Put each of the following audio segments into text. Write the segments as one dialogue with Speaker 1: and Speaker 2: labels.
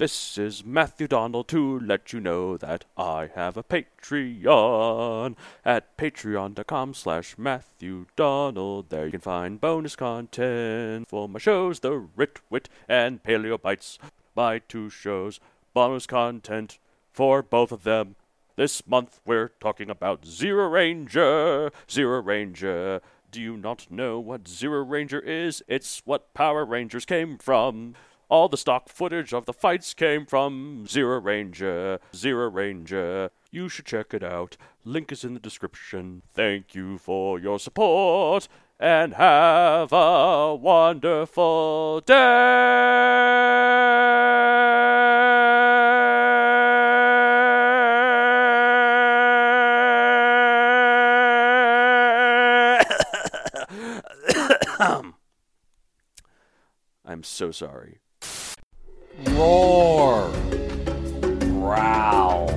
Speaker 1: This is Matthew Donald to let you know that I have a Patreon at patreon.com slash Matthew Donald. There you can find bonus content for my shows, The Rit Wit and Paleo Bites. My two shows, bonus content for both of them. This month we're talking about Zyuranger. Zero Ranger. Do you not know what Zyuranger is? It's what Power Rangers came from. All the stock footage of the fights came from Zyuranger. Zero Ranger. You should check it out. Link is in the description. Thank you for your support and have a wonderful day. I'm so sorry.
Speaker 2: Roar, growl,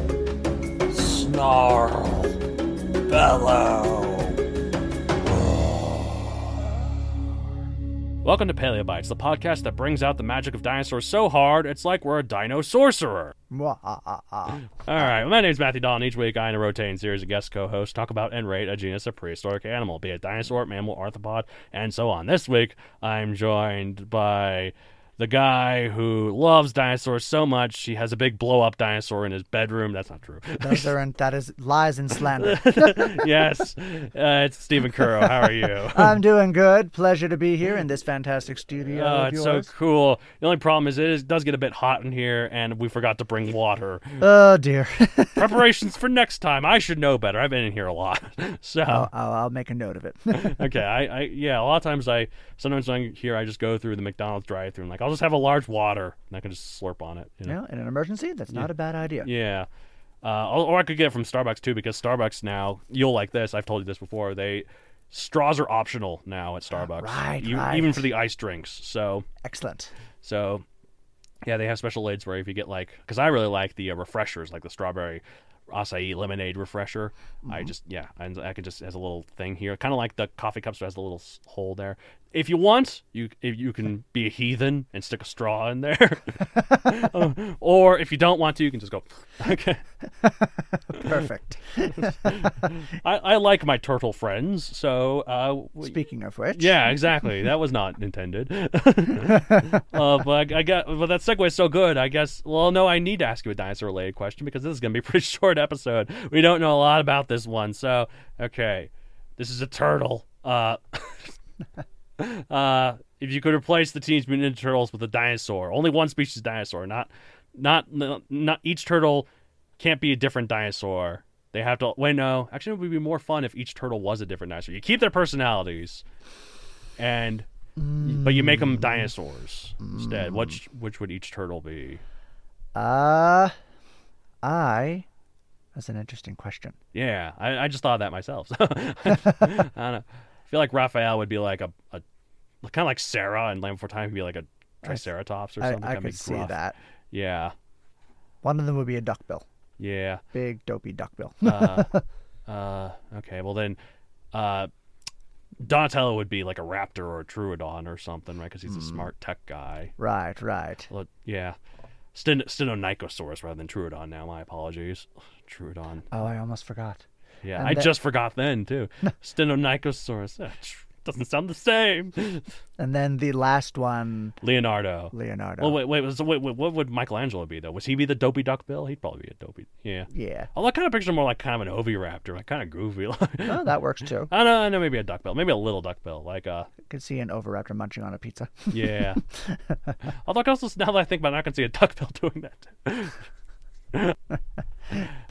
Speaker 2: snarl, bellow.
Speaker 1: Welcome to Paleobites, the podcast that brings out the magic of dinosaurs so hard it's like we're a dino sorcerer. All right, well, my name's Matthew Dawn. Each week, I and a rotating series of guest co-hosts talk about and rate a genus of prehistoric animal, be it dinosaur, mammal, arthropod, and so on. This week, I'm joined by the guy who loves dinosaurs so much he has a big blow up dinosaur in his bedroom. That's not true.
Speaker 3: Those are that is lies and slander.
Speaker 1: yes, uh, it's Stephen Curro. How are you?
Speaker 3: I'm doing good. Pleasure to be here in this fantastic studio.
Speaker 1: Oh, it's
Speaker 3: yours.
Speaker 1: so cool. The only problem is it is, does get a bit hot in here, and we forgot to bring water.
Speaker 3: Oh dear.
Speaker 1: Preparations for next time. I should know better. I've been in here a lot, so
Speaker 3: I'll, I'll, I'll make a note of it.
Speaker 1: okay. I, I yeah. A lot of times I sometimes when I'm here I just go through the McDonald's drive-through and like I'll just have a large water and I can just slurp on it. You know?
Speaker 3: yeah, in an emergency, that's not a bad idea.
Speaker 1: Yeah. Uh, or I could get it from Starbucks too, because Starbucks now you'll like this. I've told you this before. They straws are optional now at Starbucks,
Speaker 3: right,
Speaker 1: E-
Speaker 3: right.
Speaker 1: even for the iced drinks. So
Speaker 3: Excellent.
Speaker 1: so yeah, they have special lids where if you get like, because I really like the uh, refreshers, like the strawberry acai lemonade refresher.
Speaker 3: Mm-hmm.
Speaker 1: I just yeah, I, I can just has a little thing here, kind of like the coffee cups, has a little hole there. If you want, you if you can be a heathen and stick a straw in there, Uh, or if you don't want to, you can just go. Okay,
Speaker 3: Perfect.
Speaker 1: I, I like my turtle friends, so uh, w-
Speaker 3: Speaking of which,
Speaker 1: Yeah, exactly. That was not intended. uh, but I, I got, but that segue is so good. I guess. Well, no, I need to ask you a dinosaur-related question because this is going to be a pretty short episode. We don't know a lot about this one, so okay. This is a turtle. Uh, uh, if you could replace the Teenage Mutant Ninja Turtles with a dinosaur, only one species of dinosaur, not, not, not each turtle can't be a different dinosaur. They have to. Wait, no. Actually, it would be more fun if each turtle was a different dinosaur. You keep their personalities, and but you make them dinosaurs instead. Which which would each turtle be?
Speaker 3: Uh, I. That's an interesting question.
Speaker 1: Yeah, I, I just thought of that myself. I don't know. I feel like Raphael would be like a, a kind of like Cera and Land Before Time would be like a Triceratops or something.
Speaker 3: I
Speaker 1: kinda
Speaker 3: could see
Speaker 1: gruff.
Speaker 3: that.
Speaker 1: Yeah,
Speaker 3: One of them would be a duckbill.
Speaker 1: yeah.
Speaker 3: Big dopey duckbill.
Speaker 1: Uh, uh, okay, well then, uh, Donatello would be like a raptor or a Troodon or something, right? Because he's a smart tech guy.
Speaker 3: right, right.
Speaker 1: Well, yeah. Sten- Stenonychosaurus rather than Troodon now. My apologies. Troodon.
Speaker 3: Oh, I almost forgot.
Speaker 1: Yeah,
Speaker 3: And
Speaker 1: I just forgot then too. Stenonychosaurus. Uh, Doesn't sound the same.
Speaker 3: And then the last one,
Speaker 1: Leonardo.
Speaker 3: Leonardo.
Speaker 1: Well, wait, wait, was, wait, wait, what would Michelangelo be though? Was he be the dopey duck bill? He'd probably be a dopey. Yeah.
Speaker 3: Yeah.
Speaker 1: Although I kind of picture him more like kind of an oviraptor, like kind of goofy.
Speaker 3: Oh, that works too.
Speaker 1: I know, I know, maybe a duck bill, maybe a little duck bill, like uh,
Speaker 3: could see an oviraptor munching on a pizza.
Speaker 1: yeah. Although I can also, now that I think about it, I can see a duck bill doing that.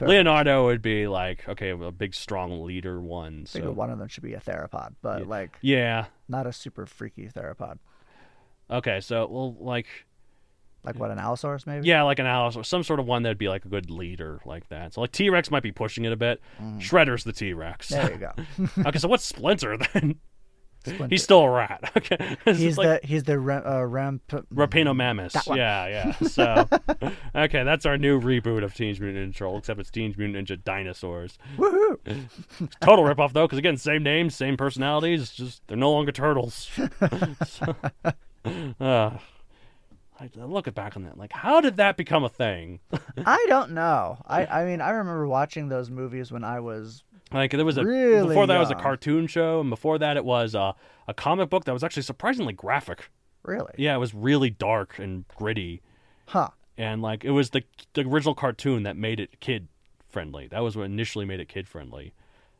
Speaker 1: Leonardo would be like okay, a big strong leader one.
Speaker 3: I think
Speaker 1: So
Speaker 3: one of them should be a theropod, but like
Speaker 1: yeah.
Speaker 3: not a super freaky theropod.
Speaker 1: Okay, so well, like
Speaker 3: Like what, an Allosaurus maybe?
Speaker 1: yeah, like an or some sort of one that'd be like a good leader like that. So like T Rex might be pushing it a bit. Shredder's the T Rex.
Speaker 3: Mm. There you go.
Speaker 1: okay, so what's Splinter then?
Speaker 3: Splinter.
Speaker 1: He's still a rat. Okay,
Speaker 3: He's
Speaker 1: like
Speaker 3: the he's the uh, ramp.
Speaker 1: Repenomamus.
Speaker 3: That one.
Speaker 1: Yeah, yeah. So okay, that's our new reboot of Teenage Mutant Ninja Turtle, except it's Teenage Mutant Ninja Dinosaurs.
Speaker 3: Woohoo!
Speaker 1: Total ripoff though, because again, same names, same personalities. Just they're no longer turtles. So, uh, I I look back on that, like, how did that become a thing?
Speaker 3: I don't know. I I mean I remember watching those movies when I was
Speaker 1: Like there was a
Speaker 3: Really
Speaker 1: before that was a cartoon show, and before that it was uh, a comic book that was actually surprisingly graphic.
Speaker 3: really.
Speaker 1: Yeah, it was really dark and gritty,
Speaker 3: Huh.
Speaker 1: and like it was the the original cartoon that made it kid friendly. That was what initially made it kid friendly.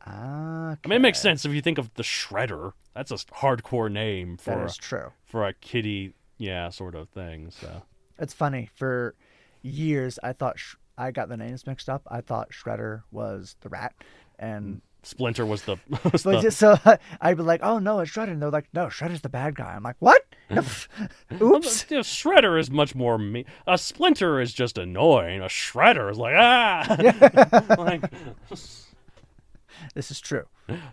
Speaker 3: Ah.
Speaker 1: I mean, it makes sense if you think of the Shredder. That's a hardcore name
Speaker 3: That
Speaker 1: for
Speaker 3: is true.
Speaker 1: for a kiddie, yeah, sort of thing. So
Speaker 3: It's funny. For years, I thought sh- I got the names mixed up. I thought Shredder was the rat, and
Speaker 1: Splinter was the, was
Speaker 3: so,
Speaker 1: the
Speaker 3: so I'd be like, "Oh no, it's Shredder," and they're like, "No, Shredder's the bad guy." I'm like, "What? Oops."
Speaker 1: Shredder is much more me. A Splinter is just annoying. A Shredder is like ah. like,
Speaker 3: This is true.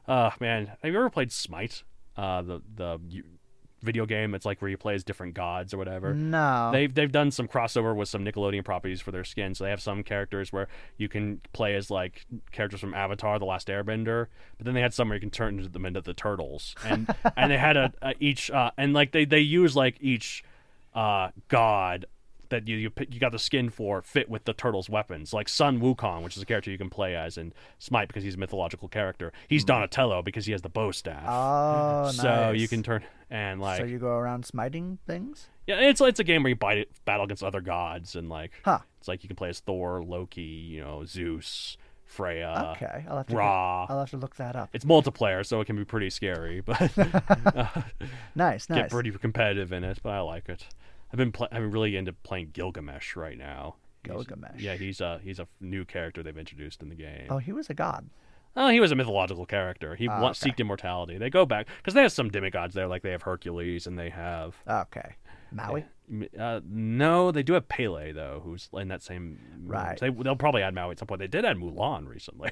Speaker 1: uh man, have you ever played Smite? Uh, the the video game. It's like where you play as different gods or whatever.
Speaker 3: No.
Speaker 1: They've they've done some crossover with some Nickelodeon properties for their skin. So they have some characters where you can play as like characters from Avatar: The Last Airbender, but then they had some where you can turn them into the turtles, and and they had a, a each uh, and like they they use like each uh god that you you you got the skin for fit with the turtles' weapons. Like Sun Wukong, which is a character you can play as in Smite because he's a mythological character. He's Donatello because he has the bow staff.
Speaker 3: Hmm. Oh,
Speaker 1: so you can turn and like
Speaker 3: so you go around smiting things.
Speaker 1: yeah, it's it's a game where you bite it, battle against other gods, and like
Speaker 3: Huh.
Speaker 1: it's like you can play as Thor, Loki, you know, Zeus, Freya.
Speaker 3: okay, I'll have to.
Speaker 1: Ra.
Speaker 3: I'll have to look that up.
Speaker 1: It's multiplayer, so it can be pretty scary, but
Speaker 3: Nice, nice.
Speaker 1: get pretty competitive in it. But I like it. I've been pl- I'm really into playing Gilgamesh right now. He's-
Speaker 3: Gilgamesh.
Speaker 1: yeah, he's a he's a new character they've introduced in the game.
Speaker 3: Oh, he was a god.
Speaker 1: Oh, he was a mythological character. He
Speaker 3: ah,
Speaker 1: wa-
Speaker 3: okay.
Speaker 1: seeked immortality. They go back because they have some demigods there, like they have Hercules and they have
Speaker 3: Okay. Maui.
Speaker 1: Eh, m- Uh, no, they do have Pele though, who's in that same.
Speaker 3: Right.
Speaker 1: They, they'll probably add Maui at some point. They did add Mulan recently.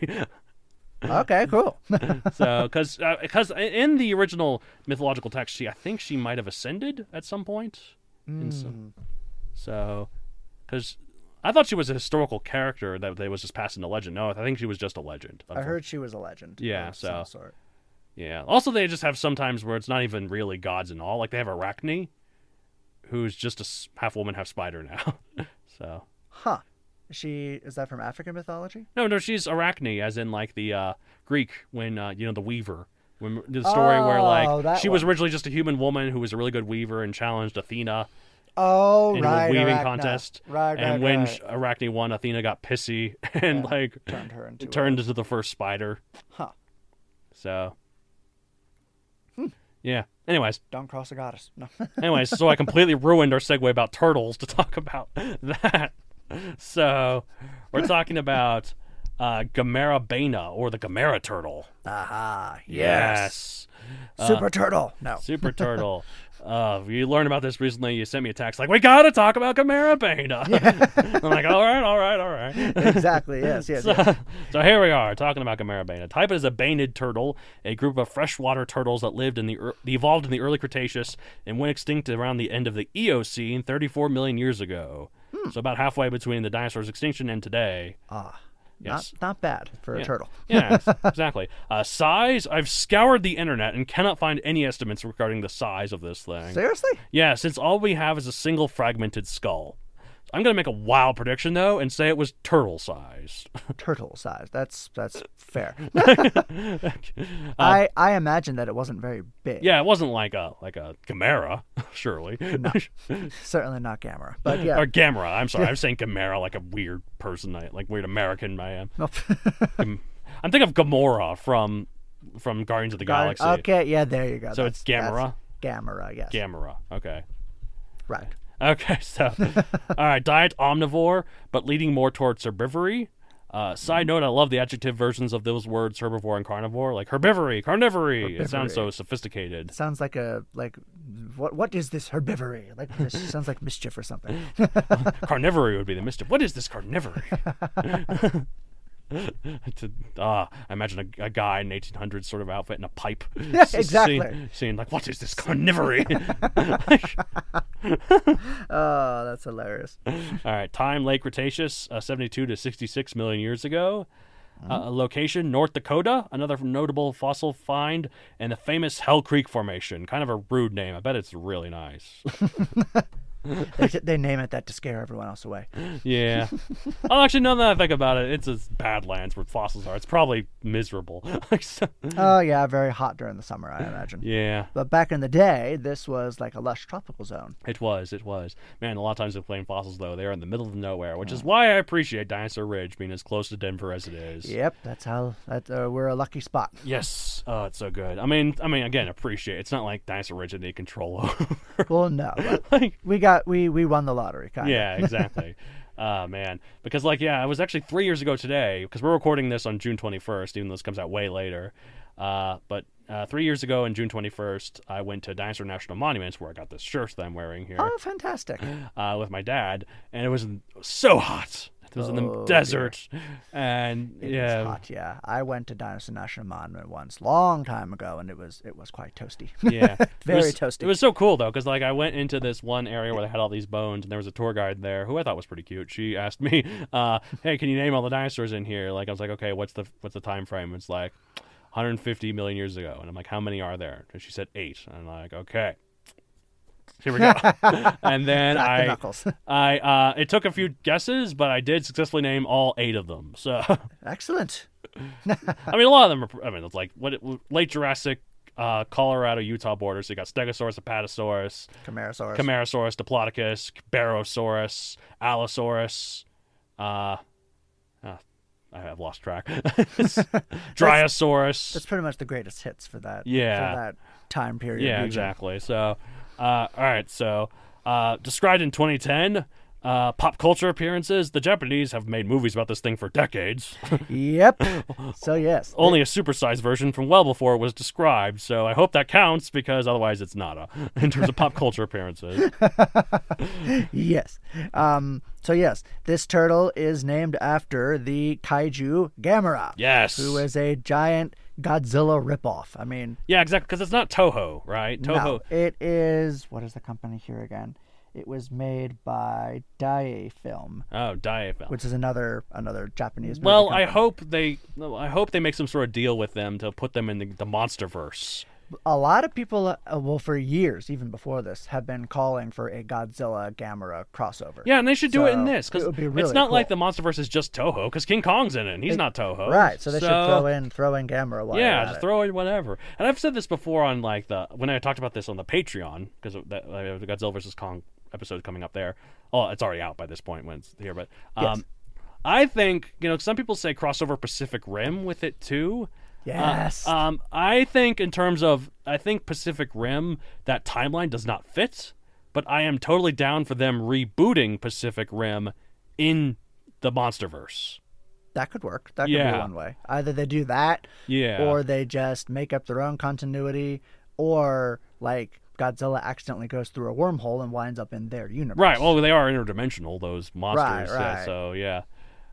Speaker 3: Okay, cool.
Speaker 1: so, because because uh, in the original mythological text, she I think she might have ascended at some point. And so,
Speaker 3: Hmm.
Speaker 1: so, because I thought she was a historical character that they was just passing the legend. No, I think she was just a legend.
Speaker 3: I heard she was a legend.
Speaker 1: Yeah,
Speaker 3: of
Speaker 1: so-
Speaker 3: some sort.
Speaker 1: Yeah. Also, they just have sometimes where it's not even really gods and all. Like they have Arachne, who's just a half woman, half spider now. so.
Speaker 3: Huh. Is She is that from African mythology?
Speaker 1: No, no, she's Arachne, as in like the uh, Greek when uh, you know the Weaver. When the story where
Speaker 3: Oh,
Speaker 1: like
Speaker 3: that
Speaker 1: she was originally just a human woman who was a really good weaver and challenged Athena
Speaker 3: Oh, right.
Speaker 1: a weaving
Speaker 3: Arachne.
Speaker 1: contest.
Speaker 3: Right, right,
Speaker 1: and when
Speaker 3: right.
Speaker 1: Arachne won, Athena got pissy and
Speaker 3: Yeah,
Speaker 1: like
Speaker 3: turned her into a-
Speaker 1: turned into the first spider.
Speaker 3: Huh.
Speaker 1: So.
Speaker 3: Hmm.
Speaker 1: Yeah. Anyways,
Speaker 3: Don't cross a goddess. No.
Speaker 1: anyways, so I completely ruined our segue about turtles to talk about that. So we're talking about uh, Gamerabaena or the Gamera turtle.
Speaker 3: Aha.
Speaker 1: Yes.
Speaker 3: Super turtle. No.
Speaker 1: Super turtle. Uh, you learned about this recently. You sent me a text like, "We gotta talk about Gamerabaena." I'm like, "All right, all right, all right."
Speaker 3: exactly. Yes. Yes. yes.
Speaker 1: so, so here we are talking about Gamerabaena. Type is a baenid turtle, a group of freshwater turtles that lived in the they evolved in the early Cretaceous and went extinct around the end of the Eocene 34 million years ago. So about halfway between the dinosaurs' extinction and today.
Speaker 3: Ah.
Speaker 1: Yes.
Speaker 3: Not not bad for a turtle.
Speaker 1: Yeah, exactly. Uh, size. I've scoured the internet and cannot find any estimates regarding the size of this thing.
Speaker 3: Seriously?
Speaker 1: Yeah, since all we have is a single fragmented skull. I'm gonna make a wild prediction though and say it was turtle sized.
Speaker 3: Turtle size. That's that's fair.
Speaker 1: Uh,
Speaker 3: I I imagine that it wasn't very big.
Speaker 1: yeah, it wasn't like a like a Gamera, surely.
Speaker 3: Certainly not Gamera. But yeah.
Speaker 1: or Gamera. I'm sorry, I'm saying Gamera like a weird person, I, like weird American I am.
Speaker 3: Nope.
Speaker 1: I'm thinking of Gamora from from Guardians of the
Speaker 3: Gar-
Speaker 1: Galaxy.
Speaker 3: Okay, yeah, there you go.
Speaker 1: So
Speaker 3: That's-
Speaker 1: it's Gamera?
Speaker 3: that's Gamera, yes.
Speaker 1: Gamera. Okay.
Speaker 3: right.
Speaker 1: Okay, so all right, diet omnivore, but leading more towards herbivory. Uh, side note: I love the adjective versions of those words, herbivore and carnivore, like herbivory, carnivory. It sounds so
Speaker 3: Herbivory.
Speaker 1: sophisticated.
Speaker 3: Sounds like a like what what is this herbivory? Like this sounds like mischief or something.
Speaker 1: Carnivory would be the mischief. What is this carnivory? to, ah, I imagine a, a guy in 1800s sort of outfit and a pipe.
Speaker 3: Yeah, exactly.
Speaker 1: Seeing, seeing like, what is this carnivory?
Speaker 3: oh, that's hilarious.
Speaker 1: All right, time Late Cretaceous, uh, 72 to 66 million years ago. Uh, location, North Dakota, another notable fossil find, and the famous Hell Creek Formation. Kind of a rude name. I bet it's really nice.
Speaker 3: They, they name it that to scare everyone else away.
Speaker 1: yeah. oh, actually, now that I think about it, it's as badlands where fossils are. It's probably miserable.
Speaker 3: Oh yeah, very hot during the summer, I imagine.
Speaker 1: yeah,
Speaker 3: But back in the day, this was like a lush tropical zone.
Speaker 1: it was. It was. Man, a lot of times with playing fossils, though, they are in the middle of nowhere, which is why I appreciate Dinosaur Ridge being as close to Denver as it is.
Speaker 3: Yep, that's how that uh, we're a lucky spot.
Speaker 1: Yes. Oh, it's so good. I mean, I mean, again, appreciate. It's not like Dinosaur Ridge that they control over.
Speaker 3: Well, no,
Speaker 1: like,
Speaker 3: we got we we won the lottery, kind
Speaker 1: yeah, exactly. Oh man, because like yeah, it was actually three years ago today. Because we're recording this on June 21st, even though this comes out way later. Uh, but uh, three years ago, on June 21st, I went to Dinosaur National Monuments, where I got this shirt that I'm wearing here,
Speaker 3: Oh, fantastic!
Speaker 1: uh, with my dad, and it was so hot. It was in the
Speaker 3: Oh, dear.
Speaker 1: desert, and
Speaker 3: It
Speaker 1: yeah,
Speaker 3: was hot, yeah. I went to Dinosaur National Monument once, long time ago, and it was it was quite toasty.
Speaker 1: Yeah,
Speaker 3: Very
Speaker 1: it was,
Speaker 3: toasty.
Speaker 1: It was so cool though, because like I went into this one area where they had all these bones, and there was a tour guide there who I thought was pretty cute. She asked me, uh, "Hey, can you name all the dinosaurs in here?" Like I was like, "Okay, what's the what's the time frame?" It's like 150 million years ago, and I'm like, "How many are there?" And she said eight, and I'm like, "Okay." Here we go. and then
Speaker 3: the
Speaker 1: I,
Speaker 3: knuckles.
Speaker 1: I, uh, it took a few guesses, but I did successfully name all eight of them. So,
Speaker 3: Excellent.
Speaker 1: I mean, a lot of them are. I mean, it's like what late Jurassic, uh, Colorado, Utah border. So you got Stegosaurus, Apatosaurus,
Speaker 3: Camarasaurus.
Speaker 1: Camarasaurus, Diplodocus, Barosaurus, Allosaurus. Uh, uh, I have lost track. Dryosaurus.
Speaker 3: That's pretty much the greatest hits for that.
Speaker 1: Yeah.
Speaker 3: For that time period.
Speaker 1: yeah,
Speaker 3: region.
Speaker 1: exactly. So, uh, all right. So, uh, described in 2010. Uh, pop culture appearances. The Japanese have made movies about this thing for decades.
Speaker 3: Yep. so yes.
Speaker 1: Only a supersized version from well before it was described, so I hope that counts because otherwise it's nada in terms of pop culture appearances.
Speaker 3: yes. Um, so yes, this turtle is named after the kaiju Gamera.
Speaker 1: Yes.
Speaker 3: Who is a giant Godzilla ripoff. I mean,
Speaker 1: Yeah, exactly, because it's not Toho, right? Toho.
Speaker 3: no, it is. What is the company here again? It was made by Daiei Film,
Speaker 1: Oh, Dai Film,
Speaker 3: which is another another Japanese. movie
Speaker 1: Well, I hope they, I hope they make some sort of deal with them to put them in the, the MonsterVerse.
Speaker 3: A lot of people, uh, well, for years, even before this, have been calling for a Godzilla Gamera crossover.
Speaker 1: Yeah, and they should do it in this because
Speaker 3: would be
Speaker 1: it's
Speaker 3: really
Speaker 1: not like the
Speaker 3: cool.
Speaker 1: MonsterVerse is just Toho because King Kong's in it. and He's not Toho,
Speaker 3: Right, so they should throw in throw in Gamera.
Speaker 1: Yeah, just
Speaker 3: it.
Speaker 1: throw in whatever. And I've said this before on like the when I talked about this on the Patreon because that uh, the Godzilla versus Kong episode coming up there. Oh, it's already out by this point when it's here, but um,
Speaker 3: Yes.
Speaker 1: I think you know some people say crossover Pacific Rim with it too.
Speaker 3: Yes.
Speaker 1: Uh, um, I think in terms of I think Pacific Rim that timeline does not fit, but I am totally down for them rebooting Pacific Rim in the MonsterVerse.
Speaker 3: That could work. That could
Speaker 1: Yeah.
Speaker 3: be one way. Either they do that,
Speaker 1: Yeah.
Speaker 3: or they just make up their own continuity, or like Godzilla accidentally goes through a wormhole and winds up in their universe.
Speaker 1: Right. Well, they are interdimensional, those monsters.
Speaker 3: Right,
Speaker 1: yeah,
Speaker 3: right.
Speaker 1: so yeah.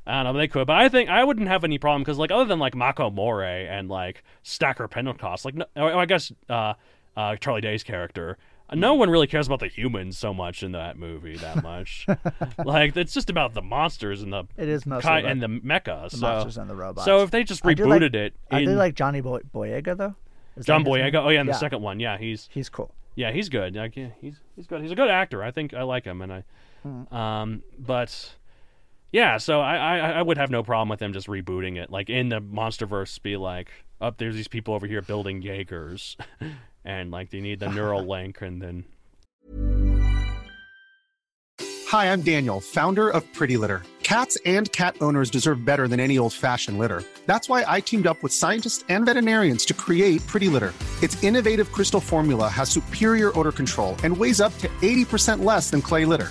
Speaker 1: I don't know, they could, but I think I wouldn't have any problem because, like, other than like Mako Mori and like Stacker Pentecost, like, no, I guess uh, uh, Charlie Day's character, no one really cares about the humans so much in that movie that much. like, it's just about the monsters and the
Speaker 3: It is mostly
Speaker 1: ki- and the mecha.
Speaker 3: the
Speaker 1: so,
Speaker 3: monsters and the robots.
Speaker 1: so if they just
Speaker 3: I do like-
Speaker 1: rebooted it,
Speaker 3: I
Speaker 1: in
Speaker 3: do like Johnny Boy- Boyega though. Is
Speaker 1: John? Boyega. Oh yeah, in the
Speaker 3: Yeah.
Speaker 1: second one, yeah, he's
Speaker 3: He's cool.
Speaker 1: Yeah, he's good. Like, yeah, he's he's good. He's a good actor. I think I like him, and I,
Speaker 3: Hmm.
Speaker 1: um, but yeah. So I, I I would have no problem with them just rebooting it, like in the MonsterVerse, be like, up there's these people over here building Jaegers, and like they need the neural link, and then
Speaker 4: Hi, I'm Daniel, founder of Pretty Litter. Cats and cat owners deserve better than any old fashioned litter. That's why I teamed up with scientists and veterinarians to create Pretty Litter. Its innovative crystal formula has superior odor control and weighs up to 80% less than clay litter.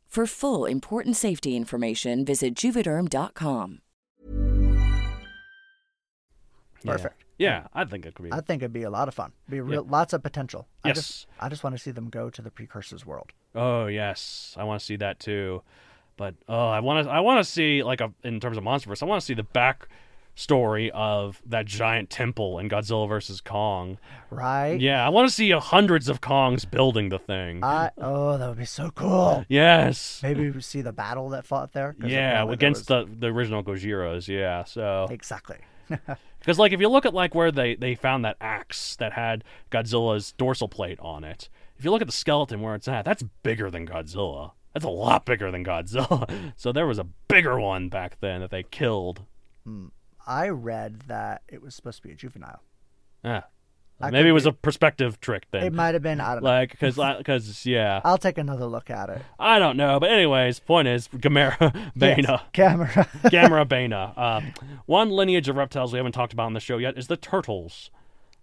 Speaker 5: For full important safety information, visit juvederm.com.
Speaker 3: Perfect.
Speaker 1: Yeah, I think it could be.
Speaker 3: I think it'd be a lot of fun. Be real, lots of potential. I
Speaker 1: Yes.
Speaker 3: just I just want to see them go to the precursors world.
Speaker 1: Oh yes, I want to see that too. But oh, I want to. I want to see like a in terms of MonsterVerse. I want to see the back story of that giant temple in Godzilla versus Kong.
Speaker 3: Right?
Speaker 1: Yeah, I want to see hundreds of Kongs building the thing.
Speaker 3: I oh that would be so cool.
Speaker 1: yes.
Speaker 3: Maybe we see the battle that fought there.
Speaker 1: Yeah, against
Speaker 3: was-
Speaker 1: the the original Gojiras. Yeah, so
Speaker 3: exactly.
Speaker 1: because like if you look at like where they they found that axe that had Godzilla's dorsal plate on it. If you look at the skeleton where it's at, that's bigger than Godzilla. That's a lot bigger than Godzilla. so there was a bigger one back then that they killed. Hmm.
Speaker 3: I read that it was supposed to be a juvenile.
Speaker 1: Yeah.
Speaker 3: I
Speaker 1: Maybe it was
Speaker 3: be-
Speaker 1: a perspective trick then.
Speaker 3: It might have been. I don't know.
Speaker 1: like because because yeah,
Speaker 3: I'll take another look at it.
Speaker 1: I don't know. But anyways, point is Gamera Bana.
Speaker 3: Camera.
Speaker 1: Gamerabaena. Uh, one lineage of reptiles we haven't talked about on the show yet is the turtles.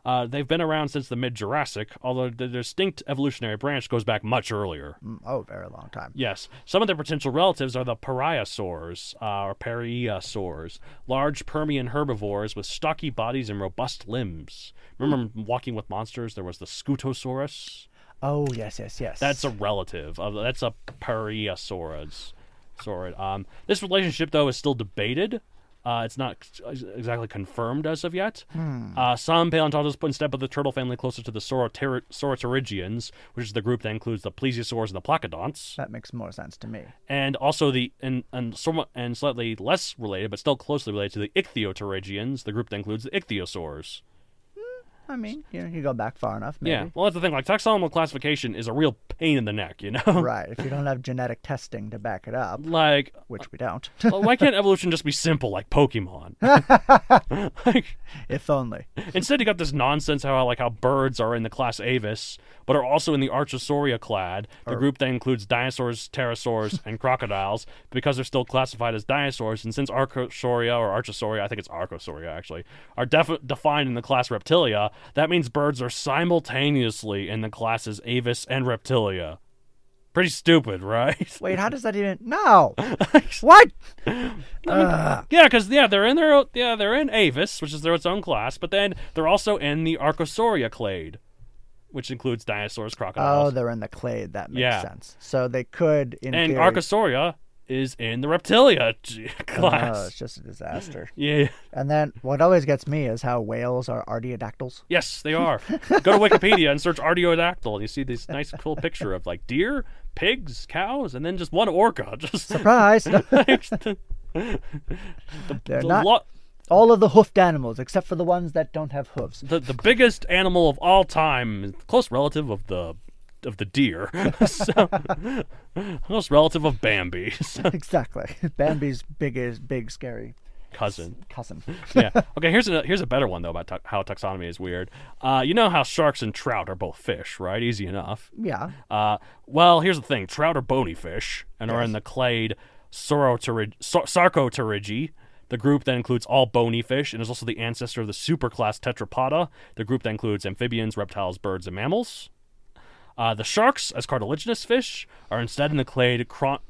Speaker 1: Uh, they've been around since the mid Jurassic, although the distinct evolutionary branch goes back much earlier.
Speaker 3: Mm, oh, very long time.
Speaker 1: Yes, some of their potential relatives are the pariasaurs, uh, or periasaurs, large Permian herbivores with stocky bodies and robust limbs. Remember Walking with Monsters? There was the Scutosaurus.
Speaker 3: Oh yes, yes, yes.
Speaker 1: That's a relative of that's a Periasaurus. Saurid. Um, this relationship though is still debated. Uh, it's not exactly confirmed as of yet. Uh, some paleontologists put instead of the turtle family closer to the Sauroter- Sauropterygians, which is the group that includes the plesiosaurs and the placodonts,
Speaker 3: that makes more sense to me.
Speaker 1: and also the and and somewhat and slightly less related, but still closely related to the ichthyopterygians, the group that includes the ichthyosaurs.
Speaker 3: I mean, you know, you go back far enough. Maybe.
Speaker 1: Yeah, well, that's the thing. Like taxonomical classification is a real pain in the neck, you know.
Speaker 3: Right. If you don't have genetic testing to back it up,
Speaker 1: like uh,
Speaker 3: which we don't.
Speaker 1: Well, why can't evolution just be simple like Pokemon? like,
Speaker 3: if only.
Speaker 1: instead, you got this nonsense how like how birds are in the class Aves, but are also in the Archosauria clade, the group that includes dinosaurs, pterosaurs, and crocodiles, because they're still classified as dinosaurs. And since Archosauria or Archosauria, I think it's Archosauria actually, are def- defined in the class Reptilia, that means birds are simultaneously in the classes Aves and Reptilia. Pretty stupid, right?
Speaker 3: Wait, how does that even? No. what? Ugh.
Speaker 1: Yeah, because yeah, they're in their yeah they're in Aves, which is their its own class, but then they're also in the Archosauria clade, which includes dinosaurs, crocodiles.
Speaker 3: Oh, they're in the clade. That makes
Speaker 1: Yeah.
Speaker 3: sense. So they could, in
Speaker 1: and
Speaker 3: theory,
Speaker 1: Archosauria is in the Reptilia
Speaker 3: Oh,
Speaker 1: class.
Speaker 3: it's just a disaster.
Speaker 1: yeah,
Speaker 3: And then what always gets me is how whales are artiodactyls.
Speaker 1: yes, they are. Go to Wikipedia and search Artiodactyl, and you see this nice cool picture of like deer, pigs, cows, and then just one orca. Just
Speaker 3: Surprise!
Speaker 1: the,
Speaker 3: They're
Speaker 1: the
Speaker 3: not-
Speaker 1: lo-
Speaker 3: All of the hoofed animals, except for the ones that don't have hooves.
Speaker 1: the the biggest animal of all time, close relative of the of the deer, so, close relative of Bambi, so,
Speaker 3: exactly. Bambi's biggest, big, scary
Speaker 1: cousin.
Speaker 3: cousin.
Speaker 1: yeah. Okay. Here's a here's a better one though about tu- how taxonomy is weird. Uh, you know how sharks and trout are both fish, right? Easy enough.
Speaker 3: Yeah.
Speaker 1: Uh, well, here's the thing: trout are bony fish and are in the clade Sar- Sarcopterygii. The group that includes all bony fish and is also the ancestor of the superclass Tetrapoda. The group that includes amphibians, reptiles, birds, and mammals. Uh, the sharks, as cartilaginous fish, are instead in the clade Cron.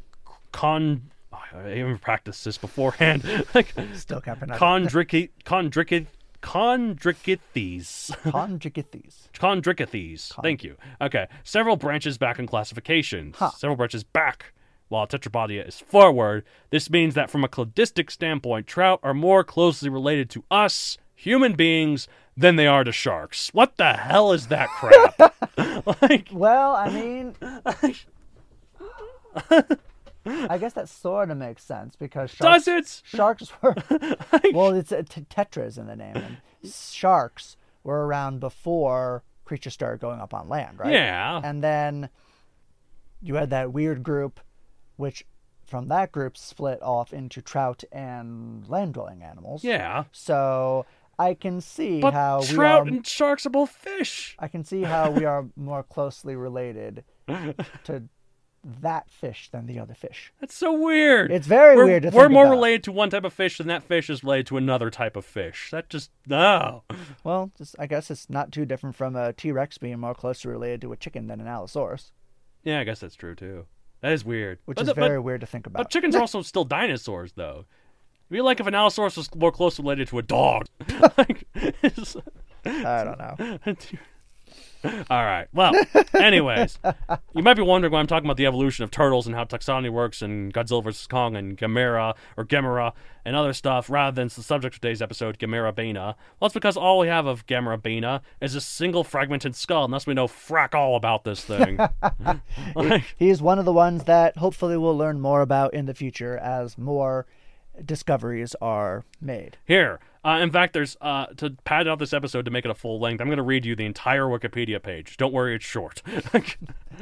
Speaker 1: Con- oh, I even practiced this beforehand. like
Speaker 3: Still can't pronounce
Speaker 1: chondrichi- chondrichi- chondrichithes.
Speaker 3: Chondrichithes.
Speaker 1: Chondrichithes. Thank you. Okay. Several branches back in classifications. Several branches back, while Tetrapodia is forward. This means that from a cladistic standpoint, trout are more closely related to us, human beings, than they are to sharks. What the hell is that crap? like,
Speaker 3: Well, I mean, I guess that sort of makes sense because sharks,
Speaker 1: does it?
Speaker 3: sharks were well, it's a t- tetras in the name, and sharks were around before creatures started going up on land, right?
Speaker 1: Yeah.
Speaker 3: And then you had that weird group, which from that group split off into trout and land-dwelling animals.
Speaker 1: Yeah.
Speaker 3: So I can see
Speaker 1: But
Speaker 3: how we
Speaker 1: trout
Speaker 3: are.
Speaker 1: and sharks are both fish.
Speaker 3: I can see how we are more closely related to that fish than the other fish.
Speaker 1: That's so weird.
Speaker 3: It's very
Speaker 1: we're,
Speaker 3: weird to
Speaker 1: We're more
Speaker 3: about.
Speaker 1: related to one type of fish than that fish is related to another type of fish. That just no.
Speaker 3: Well, just, I guess it's not too different from a T Rex being more closely related to a chicken than an Allosaurus,
Speaker 1: Yeah, I guess that's true too. That is weird.
Speaker 3: which
Speaker 1: But
Speaker 3: is
Speaker 1: the- but-
Speaker 3: very weird to think about.
Speaker 1: But chickens are also still dinosaurs, though. I feel like if an Allosaurus was more closely related to a dog. like,
Speaker 3: I don't know.
Speaker 1: All right. Well, anyways, you might be wondering why I'm talking about the evolution of turtles and how taxonomy works and Godzilla vs. Kong and Gamera or Gamera and other stuff rather than the subject of today's episode, Gamerabaena. Well, it's because all we have of Gamerabaena is a single fragmented skull, and thus we know frack all about this thing. like,
Speaker 3: He is one of the ones that hopefully we'll learn more about in the future as more discoveries are made.
Speaker 1: Here, uh, in fact, there's uh, to pad out this episode to make it a full length. I'm going to read you the entire Wikipedia page. Don't worry, it's short.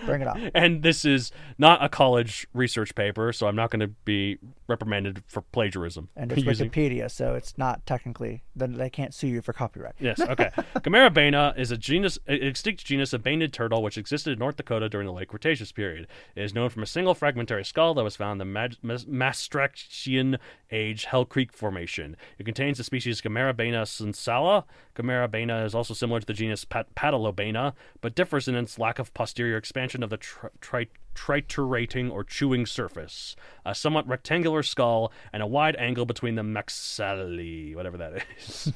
Speaker 3: Bring it on.
Speaker 1: and this is not a college research paper, so I'm not going to be reprimanded for plagiarism.
Speaker 3: And it's
Speaker 1: using-
Speaker 3: Wikipedia, so it's not technically, then they can't sue you for copyright.
Speaker 1: Yes, okay. Gamerabaena is a genus, an extinct genus of baned turtle which existed in North Dakota during the late Cretaceous period. It is known from a single fragmentary skull that was found in the Maastrichtian Age Hell Creek Formation. It contains the species Gamera bana sonsela. Gamerabaena is also similar to the genus Pat- but differs in its lack of posterior expansion of the tri- tri- triturating or chewing surface, a somewhat rectangular skull, and a wide angle between the maxillae, whatever that is.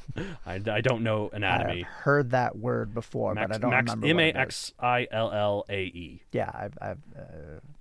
Speaker 1: I, I don't know anatomy.
Speaker 3: I've heard that word before, but I don't remember
Speaker 1: M A. X I L L A E.
Speaker 3: Yeah, I've, I've uh,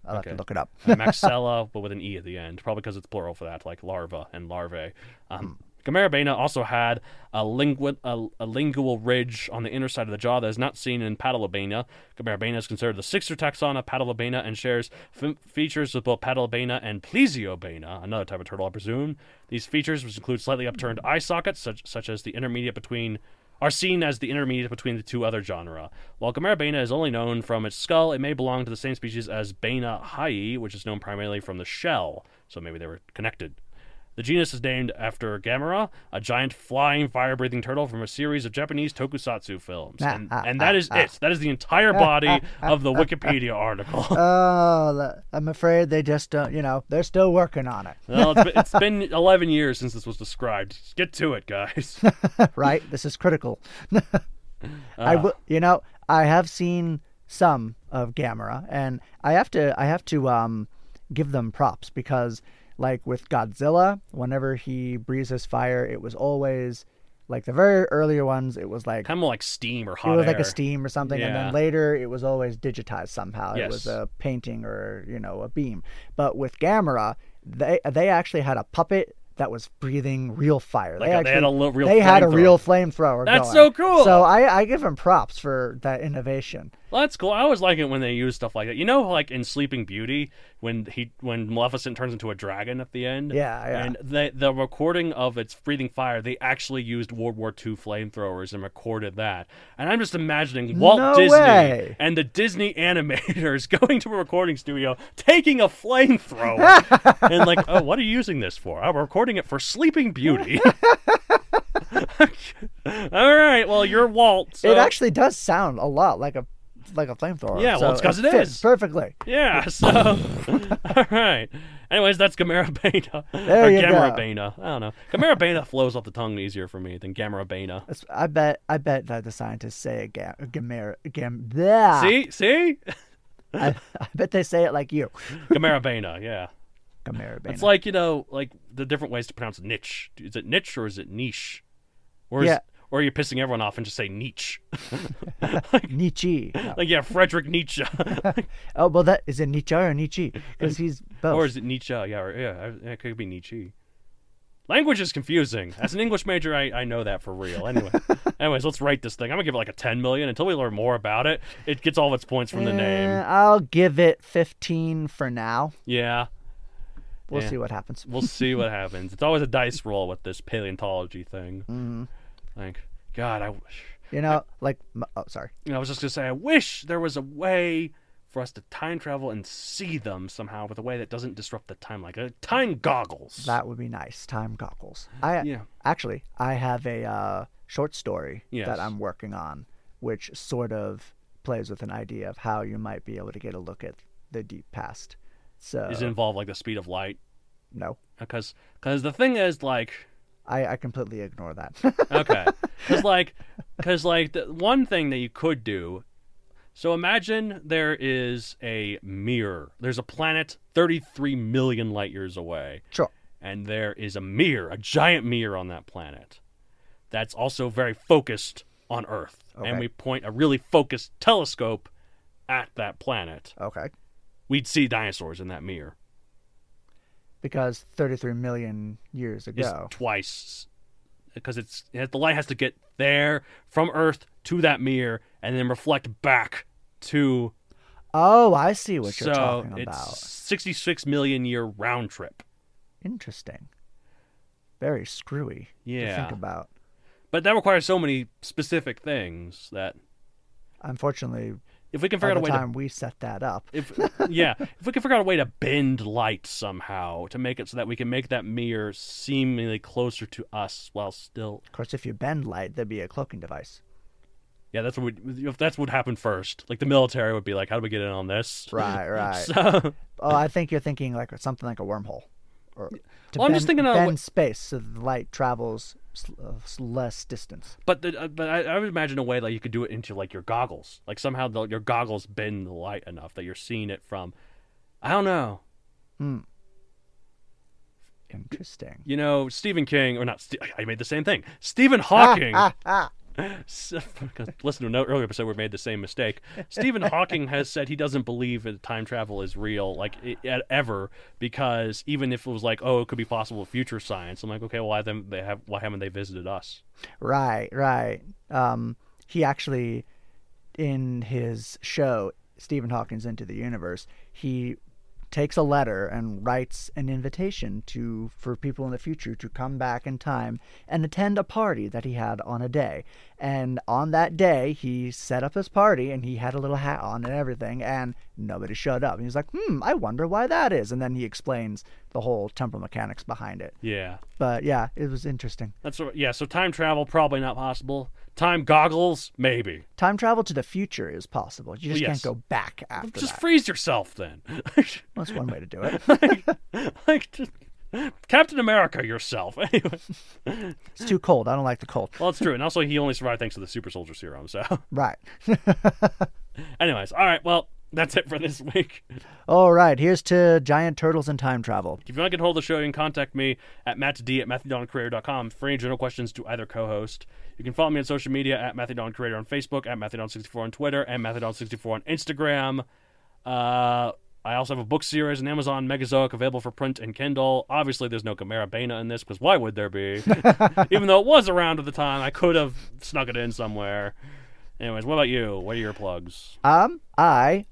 Speaker 3: I'll have to look it up.
Speaker 1: Maxilla, but with an E at the end, probably because it's plural for that, like larva and larvae. Um, Gamera bana also had a, lingu- a, a lingual ridge on the inner side of the jaw that is not seen in Palatobaena. Gamera bana is considered the sixth taxon of Palatobaena and shares f- features with both Palatobaena and Plesiobaena, another type of turtle, I presume. These features, which include slightly upturned eye sockets, such, such as the intermediate between are seen as the intermediate between the two other genera. While Gamerabaena is only known from its skull, it may belong to the same species as Baena hayi, which is known primarily from the shell, so maybe they were connected. The genus is named after Gamera, a giant flying, fire breathing turtle from a series of Japanese tokusatsu films.
Speaker 3: Ah,
Speaker 1: And,
Speaker 3: ah,
Speaker 1: and that
Speaker 3: ah,
Speaker 1: is it. That is the entire body of the Wikipedia article.
Speaker 3: Oh, I'm afraid they just don't, you know, they're still working on it.
Speaker 1: well, it's been, it's been 11 years since this was described. Get to it, guys.
Speaker 3: right? This is critical. I
Speaker 1: Ah.
Speaker 3: w- you know, I have seen some of Gamera, and I have to, I have to um, give them props because, like with Godzilla, whenever he breathes his fire, it was always like the very earlier ones. It was like
Speaker 1: kind of like steam or hot.
Speaker 3: it was like a steam or something, and then later it was always digitized somehow. It was a painting or you know a beam. But with Gamera, they they actually had a puppet that was breathing real fire.
Speaker 1: Like
Speaker 3: they
Speaker 1: a- they had a real
Speaker 3: they had a
Speaker 1: flamethrower.
Speaker 3: real flamethrower.
Speaker 1: That's
Speaker 3: going.
Speaker 1: so cool.
Speaker 3: So I, I give him props for that innovation.
Speaker 1: Well, that's cool. I always like it when they use stuff like that. You know, like in Sleeping Beauty, when he when Maleficent turns into a dragon at the end.
Speaker 3: Yeah, yeah.
Speaker 1: And the the recording of its breathing fire, they actually used World War II flamethrowers and recorded that. And I'm just imagining Walt
Speaker 3: No
Speaker 1: Disney
Speaker 3: way.
Speaker 1: and the Disney animators going to a recording studio, taking a flamethrower, and like, oh, what are you using this for? We're recording it for Sleeping Beauty. All right. Well, you're Walt. So.
Speaker 3: It actually does sound a lot like a like a flamethrower.
Speaker 1: Yeah, well, it's because it
Speaker 3: fits
Speaker 1: is.
Speaker 3: perfectly.
Speaker 1: Yeah, so all right. Anyways, that's Gamera Beta.
Speaker 3: There
Speaker 1: or
Speaker 3: you
Speaker 1: Gamera
Speaker 3: go.
Speaker 1: Beta. I don't know. Gamera Beta flows off the tongue easier for me than Gamera Beta.
Speaker 3: That's- I bet I bet that the scientists say a gam, a gamera, gam, blah.
Speaker 1: See? See?
Speaker 3: I, I bet they say it like you.
Speaker 1: Gamera Beta, yeah.
Speaker 3: Gamera
Speaker 1: It's like, you know, like the different ways to pronounce niche. Is it niche or is it niche? Or is,
Speaker 3: Yeah.
Speaker 1: Or are you pissing everyone off and just say?
Speaker 3: Nietzsche. No.
Speaker 1: like, yeah, Frederick Nietzsche.
Speaker 3: Oh well, that is it Nietzsche or Nietzsche? Because he's both.
Speaker 1: Or is it Nietzsche? Yeah, or, yeah, it could be Nietzsche. Language is confusing. As an English major, I, I know that for real. Anyway, anyways, let's write this thing. I'm gonna give it like a 10 million until we learn more about it. It gets all of its points from the
Speaker 3: Eh,
Speaker 1: name.
Speaker 3: I'll give it 15 for now.
Speaker 1: Yeah,
Speaker 3: We'll
Speaker 1: Yeah.
Speaker 3: see what happens.
Speaker 1: we'll see what happens. It's always a dice roll with this paleontology thing.
Speaker 3: Mhm.
Speaker 1: Like, God, I wish.
Speaker 3: You know, like oh, sorry.
Speaker 1: You know, I was just gonna say, I wish there was a way for us to time travel and see them somehow with a way that doesn't disrupt the time, like uh, time goggles.
Speaker 3: That would be nice. Time goggles. I
Speaker 1: Yeah.
Speaker 3: actually I have a uh, short story
Speaker 1: Yes.
Speaker 3: that I'm working on, which sort of plays with an idea of how you might be able to get a look at the deep past. So
Speaker 1: Does it involve like the speed of light?
Speaker 3: no,
Speaker 1: Because, because the thing is, like,
Speaker 3: I, I completely ignore that.
Speaker 1: okay because like because like the one thing that you could do so imagine there is a mirror there's a planet 33 million light years away
Speaker 3: sure.
Speaker 1: and there is a mirror a giant mirror on that planet that's also very focused on earth
Speaker 3: Okay.
Speaker 1: and we point a really focused telescope at that planet
Speaker 3: Okay.
Speaker 1: we'd see dinosaurs in that mirror
Speaker 3: Because 33 million years ago.
Speaker 1: twice because it's the light has to get there from Earth to that mirror and then reflect back to.
Speaker 3: Oh, I see what you're
Speaker 1: so
Speaker 3: talking
Speaker 1: it's
Speaker 3: about.
Speaker 1: 66 million year round trip.
Speaker 3: Interesting. Very screwy to
Speaker 1: Yeah.
Speaker 3: think about.
Speaker 1: But that requires so many specific things that
Speaker 3: Unfortunately,
Speaker 1: if we can figure out a way
Speaker 3: time we set that up,
Speaker 1: if yeah if we can figure out a way to bend light somehow to make it so that we can make that mirror seemingly closer to us while still
Speaker 3: of course, if you bend light, there'd be a cloaking device.
Speaker 1: yeah that's what would that's what happened first like the military would be like how do we get in on this
Speaker 3: Right, right.
Speaker 1: so
Speaker 3: Oh, I think you're thinking like something like a wormhole, or to
Speaker 1: Well, I'm just thinking of
Speaker 3: bend
Speaker 1: what-
Speaker 3: space so the light travels less distance.
Speaker 1: But the, uh, but I, I would imagine a way like you could do it into like your goggles, like somehow the, your goggles bend the light enough that you're seeing it from. I don't know.
Speaker 3: Hmm. Interesting.
Speaker 1: You know, Stephen King, or not? Ste- I made the same thing. Stephen Hawking.
Speaker 3: Ah, ah.
Speaker 1: S- Listen to an earlier episode where we made the same mistake. Stephen Hawking has said he doesn't believe that time travel is real, like i ever, because even if it was like, oh, it could be possible future science, I'm like, okay, why then they have why haven't they visited us?
Speaker 3: Right, right. Um, he actually, in his show, Stephen Hawking's Into the Universe, he takes a letter and writes an invitation to for people in the future to come back in time and attend a party that he had on a day. And on that day, he set up his party and he had a little hat on and everything, and nobody showed up. And he was like, "Hmm, I wonder why that is." And then he explains the whole temporal mechanics behind it.
Speaker 1: Yeah,
Speaker 3: But yeah, it was interesting.
Speaker 1: that's yeah. So time travel probably not possible. Time goggles maybe.
Speaker 3: Time travel to the future is possible. You just
Speaker 1: Yes.
Speaker 3: can't go back after
Speaker 1: Just
Speaker 3: that.
Speaker 1: freeze yourself then.
Speaker 3: That's one way to do it.
Speaker 1: like, like just, Captain America yourself. Anyway,
Speaker 3: It's too cold. I don't like the cold.
Speaker 1: well, it's true, and also he only survived thanks to the super soldier serum. So,
Speaker 3: Right.
Speaker 1: anyways, all right. Well, that's it for this week.
Speaker 3: All right. Here's to giant turtles and time travel.
Speaker 1: If you want to get hold of the show, you can contact me at mattd at matthewdoncareer.com for any general questions to either co-host. You can follow me on social media at Matthewdon Creator on Facebook, at Matthewdon64 on Twitter, and Matthewdon64 on Instagram. Uh, I also have a book series, an Amazon Megazoic available for print and Kindle. Obviously, there's no Gamerabaena in this because why would there be? Even though it was around at the time, I could have snuck it in somewhere. Anyways, what about you? What are your plugs?
Speaker 3: Um, I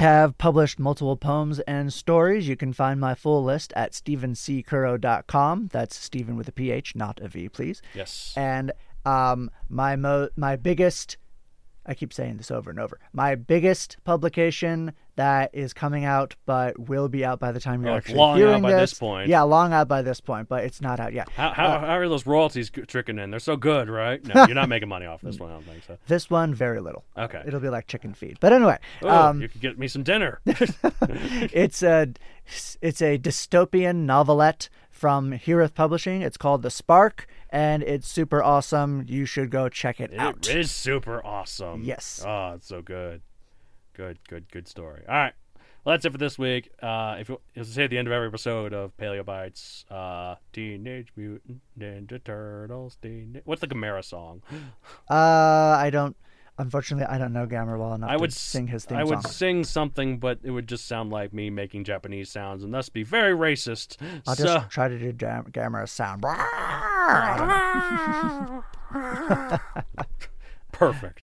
Speaker 3: have published multiple poems and stories. You can find my full list at stephenccurrow.com. That's Stephen with a PH, not a V, please.
Speaker 1: Yes.
Speaker 3: And um, my mo- my biggest, I keep saying this over and over, my biggest publication that is coming out but will be out by the time you're
Speaker 1: Oh,
Speaker 3: actually
Speaker 1: long out
Speaker 3: hearing
Speaker 1: by
Speaker 3: this.
Speaker 1: this point.
Speaker 3: Yeah, long out by this point, but it's not out yet.
Speaker 1: How, how,
Speaker 3: Uh,
Speaker 1: how are those royalties tricking in? They're so good, right? No, you're not making money off this one, I don't think so.
Speaker 3: this one, very little.
Speaker 1: Okay.
Speaker 3: It'll be like chicken feed. But anyway,
Speaker 1: Oh,
Speaker 3: um,
Speaker 1: you could get me some dinner.
Speaker 3: it's a it's a dystopian novelette from Heareth Publishing. It's called The Spark, and it's super awesome. You should go check it, out.
Speaker 1: It is super awesome.
Speaker 3: Yes.
Speaker 1: Oh, it's so good. Good, good, good story. All right. Well, that's it for this week. Uh, if you, as I say at the end of every episode of Paleo Bites, uh, Teenage Mutant Ninja Turtles. Teen- What's the Gamera song?
Speaker 3: Uh, I don't. Unfortunately, I don't know Gamera well enough
Speaker 1: I would
Speaker 3: sing his theme
Speaker 1: I would
Speaker 3: song.
Speaker 1: sing something, but it would just sound like me making Japanese sounds, and thus be very racist.
Speaker 3: I'll
Speaker 1: so,
Speaker 3: just try to do Jam- Gamera sound. I don't know.
Speaker 1: perfect.